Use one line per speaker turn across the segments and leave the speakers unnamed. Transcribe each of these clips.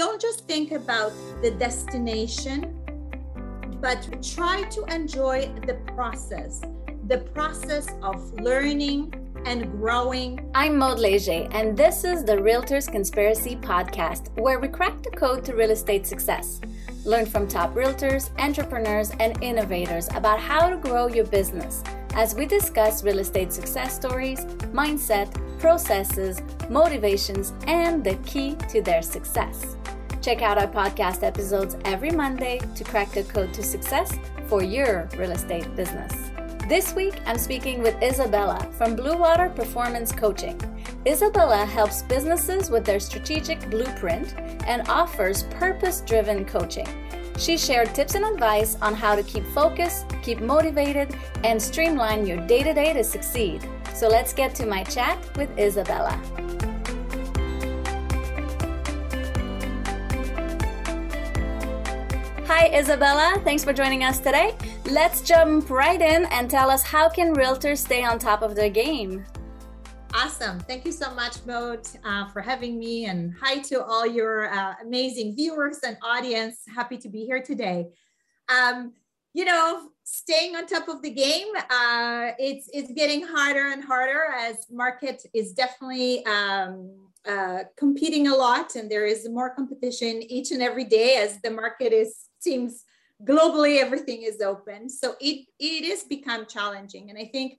don't just think about the destination, but try to enjoy the process, the process of learning and growing.
I'm Maud Leger, and this is the Realtors Conspiracy Podcast, where we crack the code to real estate success. Learn from top realtors, entrepreneurs, and innovators about how to grow your business as we discuss real estate success stories, mindset, processes, motivations, and the key to their success. Check out our podcast episodes every Monday to crack the code to success for your real estate business. This week, I'm speaking with Isabella from Blue Water Performance Coaching. Isabella helps businesses with their strategic blueprint and offers purpose driven coaching. She shared tips and advice on how to keep focused, keep motivated, and streamline your day to day to succeed. So let's get to my chat with Isabella. Hi, Isabella. Thanks for joining us today. Let's jump right in and tell us how can realtors stay on top of their game?
Awesome. Thank you so much, Maud, uh, for having me. And hi to all your uh, amazing viewers and audience. Happy to be here today. Um, you know, staying on top of the game, uh, it's, it's getting harder and harder as market is definitely um, uh, competing a lot and there is more competition each and every day as the market is seems globally everything is open. So it it is become challenging and i think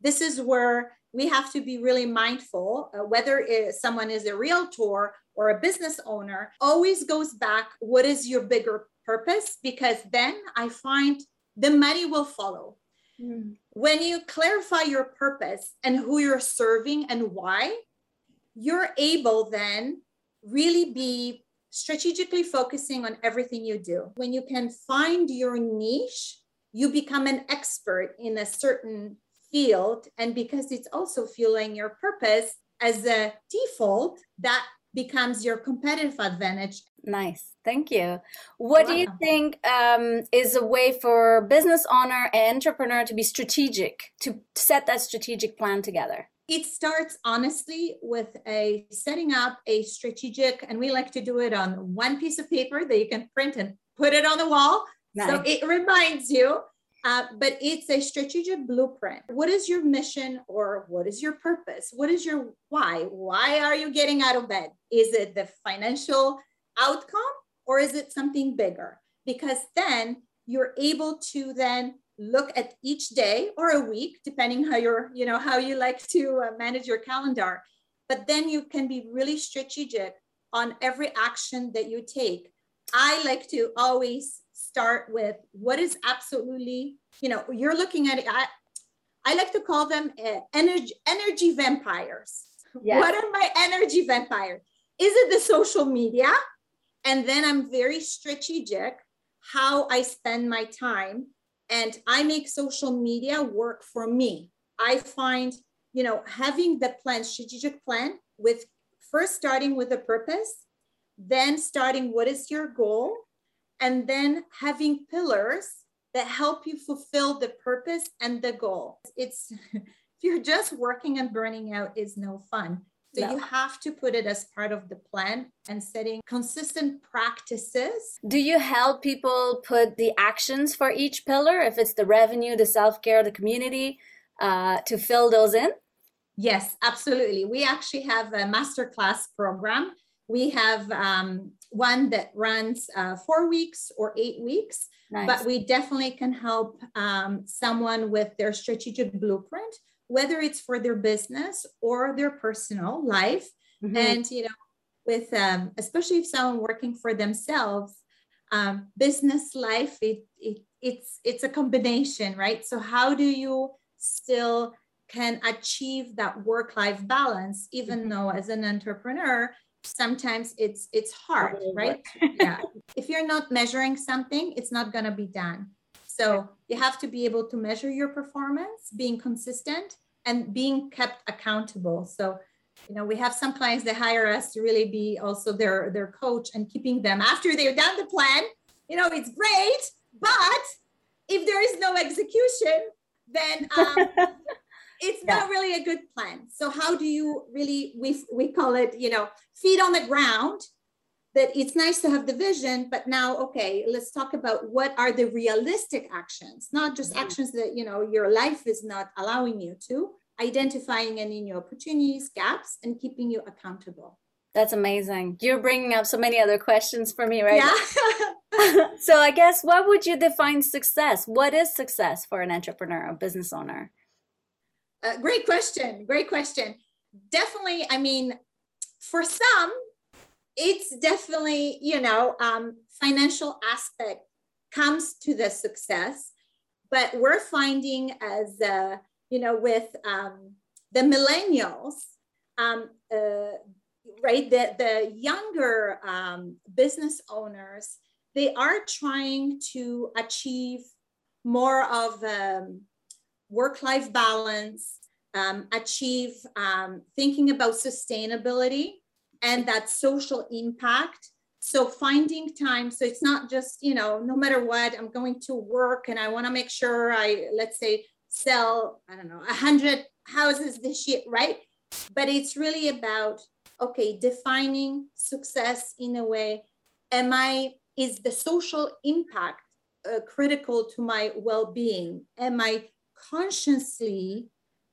this is where we have to be really mindful uh, whether someone is a realtor or a business owner always goes back what is your bigger purpose? Because then i find the money will follow mm. when you clarify your purpose and who you're serving and why you're able then really be strategically focusing on everything you do. When you can find your niche, you become an expert in a certain field. And because it's also fueling your purpose as a default, that becomes your competitive advantage.
Nice. Thank you. What wow. do you think um, is a way for business owner and entrepreneur to be strategic, to set that strategic plan together?
it starts honestly with a setting up a strategic and we like to do it on one piece of paper that you can print and put it on the wall nice. so it reminds you uh, but it's a strategic blueprint. What is your mission or what is your purpose? What is your why? Why are you getting out of bed? Is it the financial outcome or is it something bigger? Because then you're able to then look at each day or a week depending how you're you know how you like to uh, manage your calendar. But then you can be really strategic on every action that you take. I like to always start with what is absolutely you know you're looking at it i, I like to call them uh, energy energy vampires yes. what are my energy vampires is it the social media and then i'm very strategic how i spend my time and I make social media work for me. I find, you know, having the plan, strategic plan with first starting with a purpose, then starting what is your goal, and then having pillars that help you fulfill the purpose and the goal. It's if you're just working and burning out is no fun. So no. you have to put it as part of the plan and setting consistent practices.
Do you help people put the actions for each pillar, if it's the revenue, the self care, the community, uh, to fill those in?
Yes, absolutely. We actually have a masterclass program. We have um, one that runs uh, four weeks or eight weeks, nice. but we definitely can help um, someone with their strategic blueprint whether it's for their business or their personal life. Mm-hmm. And, you know, with, um, especially if someone working for themselves, um, business life, it, it, it's, it's a combination, right? So how do you still can achieve that work-life balance, even mm-hmm. though as an entrepreneur, sometimes it's it's hard right? yeah. If you're not measuring something it's not going to be done. So you have to be able to measure your performance, being consistent and being kept accountable. So, you know, we have some clients that hire us to really be also their, their coach and keeping them after they've done the plan. You know, it's great, but if there is no execution, then um, it's yeah. not really a good plan. So how do you really we we call it, you know, feet on the ground that it's nice to have the vision but now okay let's talk about what are the realistic actions not just mm-hmm. actions that you know your life is not allowing you to identifying any new opportunities gaps and keeping you accountable
that's amazing you're bringing up so many other questions for me right yeah so i guess what would you define success what is success for an entrepreneur a business owner
uh, great question great question. Definitely i mean for some it's definitely you know um, financial aspect comes to the success but we're finding as uh, you know with um, the millennials um, uh, right the, the younger um, business owners they are trying to achieve more of um, work-life balance um, achieve um, thinking about sustainability and that social impact. So finding time so it's not just you know no matter what i'm going to work and i want to make sure i let's say sell i don't know a hundred houses this year right? But it's really about okay defining success in a way am i is the social impact uh, critical to my well-being? Am i consciously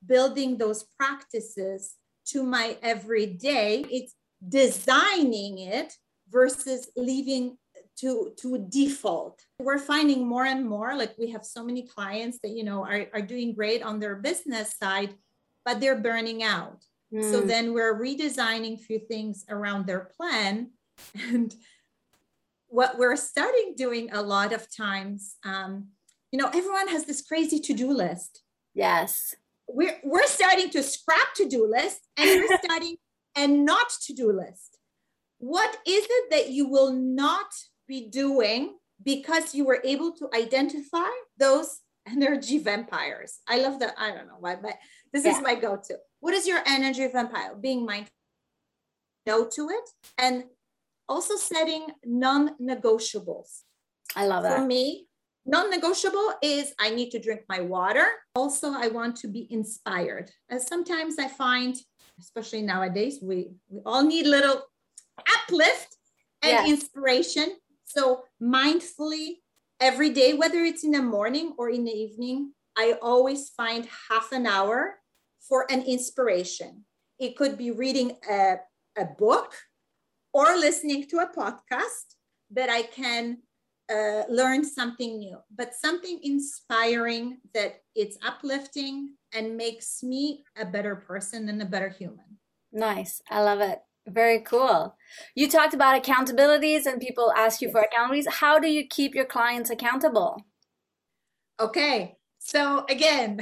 building those practices to my everyday it's designing it versus leaving to to default we're finding more and more like we have so many clients that you know are, are doing great on their business side but they're burning out mm. so hmm. then we're redesigning a few things around their plan and what we're starting doing a lot of times um, you know everyone has this crazy to-do list
yes
we're we're starting to scrap to-do list and we're starting and not to-do list. What is it that you will not be doing because you were able to identify those energy vampires? I love that. I don't know why, but this yeah. is my go-to. What is your energy vampire? Being mindful, no to it, and also setting non-negotiables.
I love that.
For me, non-negotiable is I need to drink my water. Also, I want to be inspired. As sometimes I find especially nowadays, we, we all need little uplift and yes. inspiration. So mindfully every day, whether it's in the morning or in the evening, I always find half an hour for an inspiration. It could be reading a, a book or listening to a podcast that I can uh, learn something new, but something inspiring that it's uplifting and makes me a better person and a better human.
Nice. I love it. Very cool. You talked about accountabilities and people ask you yes. for accountabilities. How do you keep your clients accountable?
Okay. So again,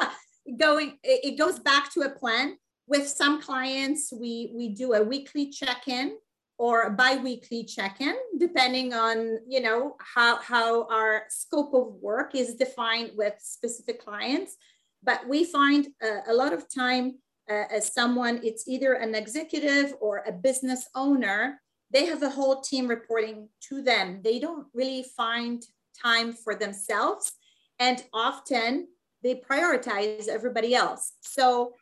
going it goes back to a plan. With some clients, we we do a weekly check-in or bi-weekly check-in depending on you know how how our scope of work is defined with specific clients. But we find uh, a lot of time uh, as someone it's either an executive or a business owner they have a whole team reporting to them. They don't really find time for themselves and often they prioritize everybody else. So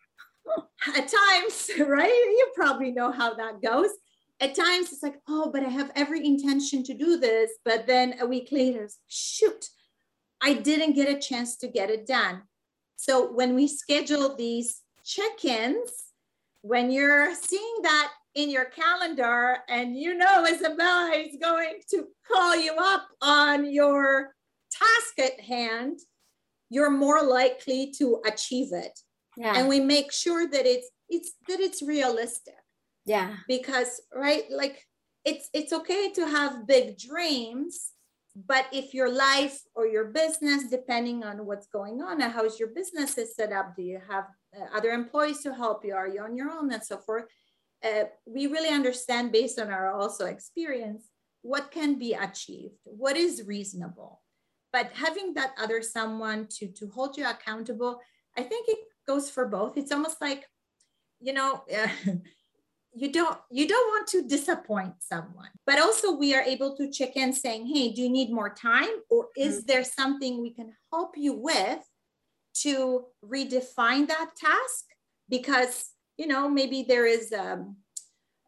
at times right you probably know how that goes at times it's like, oh, but I have every intention to do this. But then a week later, shoot, I didn't get a chance to get it done. So when we schedule these check ins, when you're seeing that in your calendar and you know Isabella is going to call you up on your task at hand, you're more likely to achieve it. Yeah. And we make sure that it's it's that it's realistic
yeah.
Because right like it's it's okay to have big dreams but if your life or your business depending on what's going on and how's your business is set up do you have uh, other employees to help you? Are you on your own? And so forth. Uh, we really understand based on our also experience what can be achieved what is reasonable. But having that other someone to to hold you accountable i think it goes for both. It's almost like you know you don't you don't want to disappoint someone but also we are able to check in saying hey do you need more time or is mm-hmm. there something we can help you with to redefine that task because you know maybe there is um,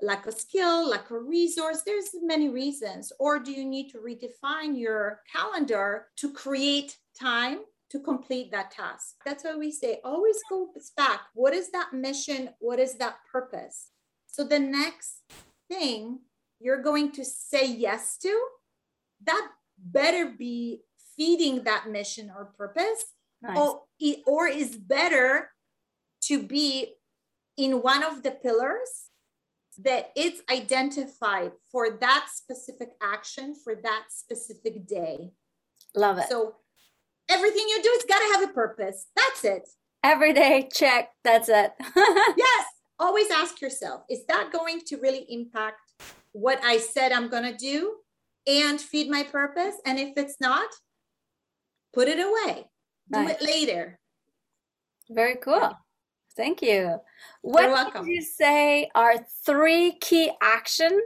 lack of skill, lack of resource. There's many reasons. Or do you need to redefine your calendar to create time to complete that task? That's why we say always go back. What is that mission? What is that purpose? So the next thing you're going to say yes to, that better be feeding that mission or purpose, nice. or, or is better to be in one of the pillars that it's identified for that specific action for that specific day.
Love it.
So everything you do, it's got to have a purpose. That's it.
Every day, check. That's it.
yes. Always ask yourself is that going to really impact what I said I'm going to do and feed my purpose? And if it's not, put it away. Do it later.
Very cool. Thank you. What would you say are three key action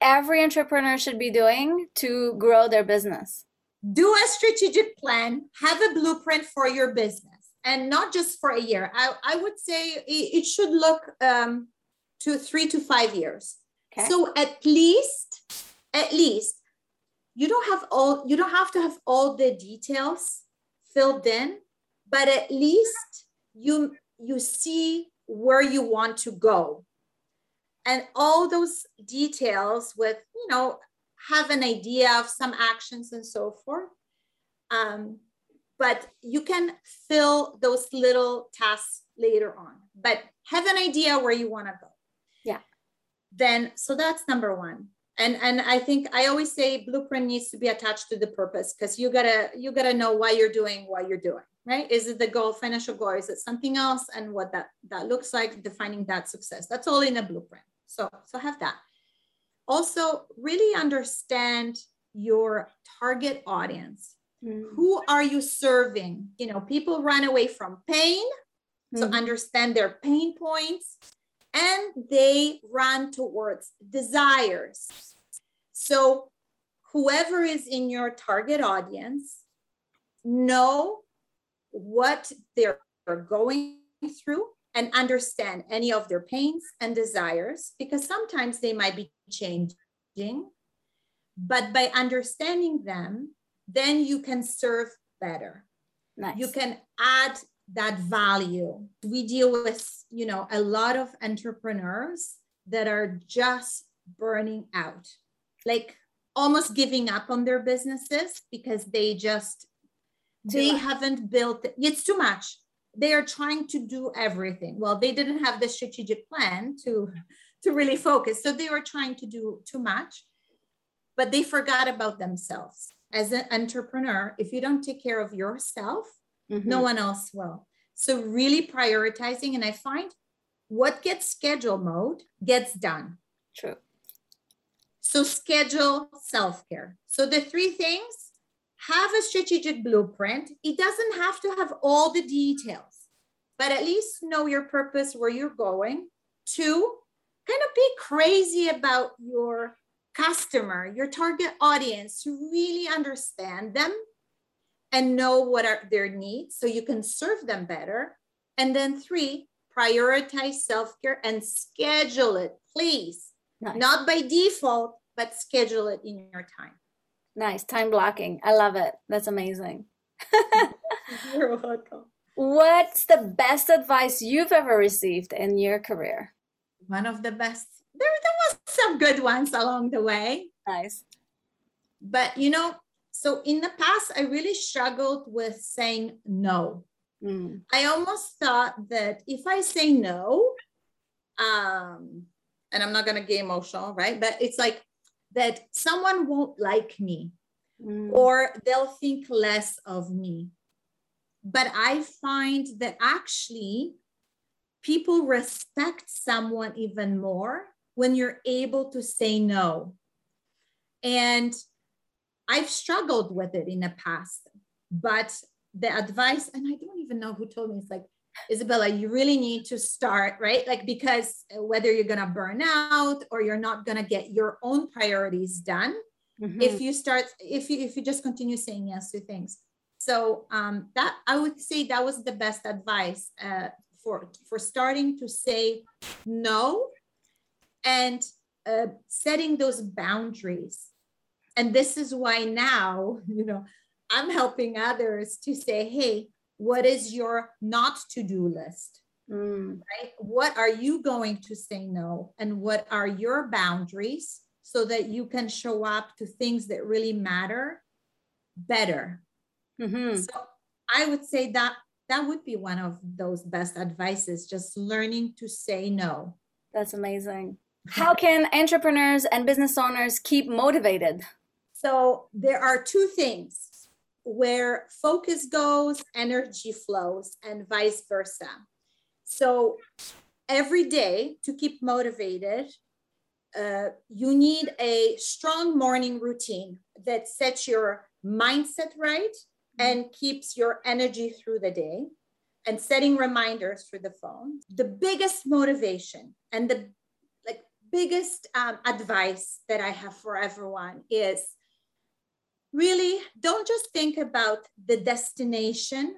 every entrepreneur should be doing to grow their business?
Do a strategic plan, have a blueprint for your business, and not just for a year. I, I would say it should look um, to three to five years. Okay. So at least, at least, you don't have all you don't have to have all the details filled in, but at least you you see where you want to go. And all those details with, you know, have an idea of some actions and so forth. Um, but you can fill those little tasks later on, but have an idea where you want to go.
Yeah.
Then, so that's number one. And, and I think I always say blueprint needs to be attached to the purpose because you gotta you gotta know why you're doing what you're doing right? Is it the goal, financial goal? Is it something else? And what that, that looks like, defining that success. That's all in a blueprint. So, so have that. Also, really understand your target audience. Mm. Who are you serving? You know, people run away from pain. So mm. understand their pain points and they run towards desires. So whoever is in your target audience, know what they're going through and understand any of their pains and desires because sometimes they might be changing. But by understanding them, then you can serve better. Nice. You can add that value. We deal with, you know, a lot of entrepreneurs that are just burning out, like almost giving up on their businesses because they just they much. haven't built it's too much they are trying to do everything well they didn't have the strategic plan to to really focus so they were trying to do too much but they forgot about themselves as an entrepreneur if you don't take care of yourself mm-hmm. no one else will so really prioritizing and i find what gets schedule mode gets done
true
so schedule self-care so the three things have a strategic blueprint. It doesn't have to have all the details, but at least know your purpose, where you're going. Two, kind of be crazy about your customer, your target audience, to really understand them and know what are their needs so you can serve them better. And then three, prioritize self care and schedule it, please. Nice. Not by default, but schedule it in your time.
Nice. Time blocking. I love it. That's amazing.
You're welcome.
What's the best advice you've ever received in your career?
One of the best. There, there was some good ones along the way.
Nice.
But you know, so in the past, I really struggled with saying no. Mm. I almost thought that if I say no, um, and I'm not gonna get emotional, right? But it's like that someone won't like me mm. or they'll think less of me. But I find that actually people respect someone even more when you're able to say no. And I've struggled with it in the past, but the advice, and I don't even know who told me, it's like, Isabella, you really need to start, right? Like, because whether you're going to burn out or you're not going to get your own priorities done, mm-hmm. if you start, if you, if you just continue saying yes to things. So um, that I would say that was the best advice uh, for, for starting to say no and uh, setting those boundaries. And this is why now, you know, I'm helping others to say, hey, what is your not to do list? Mm. Right? What are you going to say no? And what are your boundaries so that you can show up to things that really matter better? Mm-hmm. So I would say that that would be one of those best advices, just learning to say no.
That's amazing. How can entrepreneurs and business owners keep motivated?
So there are two things where focus goes, energy flows, and vice versa. So every day to keep motivated, uh, you need a strong morning routine that sets your mindset right and keeps your energy through the day and setting reminders for the phone. The biggest motivation and the biggest um, advice that I have for everyone is really don't just think about the destination,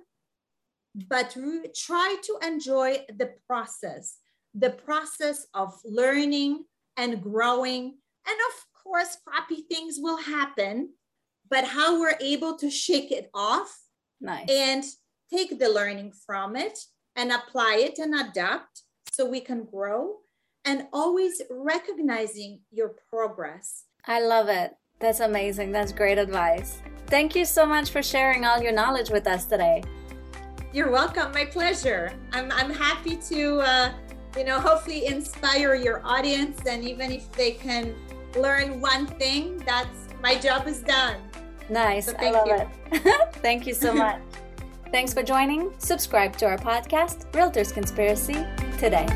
but re- try to enjoy the process, the process of learning and growing. And of course, crappy things will happen, but how we're able to shake it off
nice.
and take the learning from it and apply it and adapt so we can grow and always recognizing your progress.
I love it. That's amazing. That's great advice. Thank you so much for sharing all your knowledge with us today.
You're welcome. My pleasure. I'm, I'm happy to, uh, you know, hopefully inspire your audience. And even if they can learn one thing, that's my job is done.
Nice. So I love you. it. thank you so much. Thanks for joining. Subscribe to our podcast, Realtors Conspiracy, today.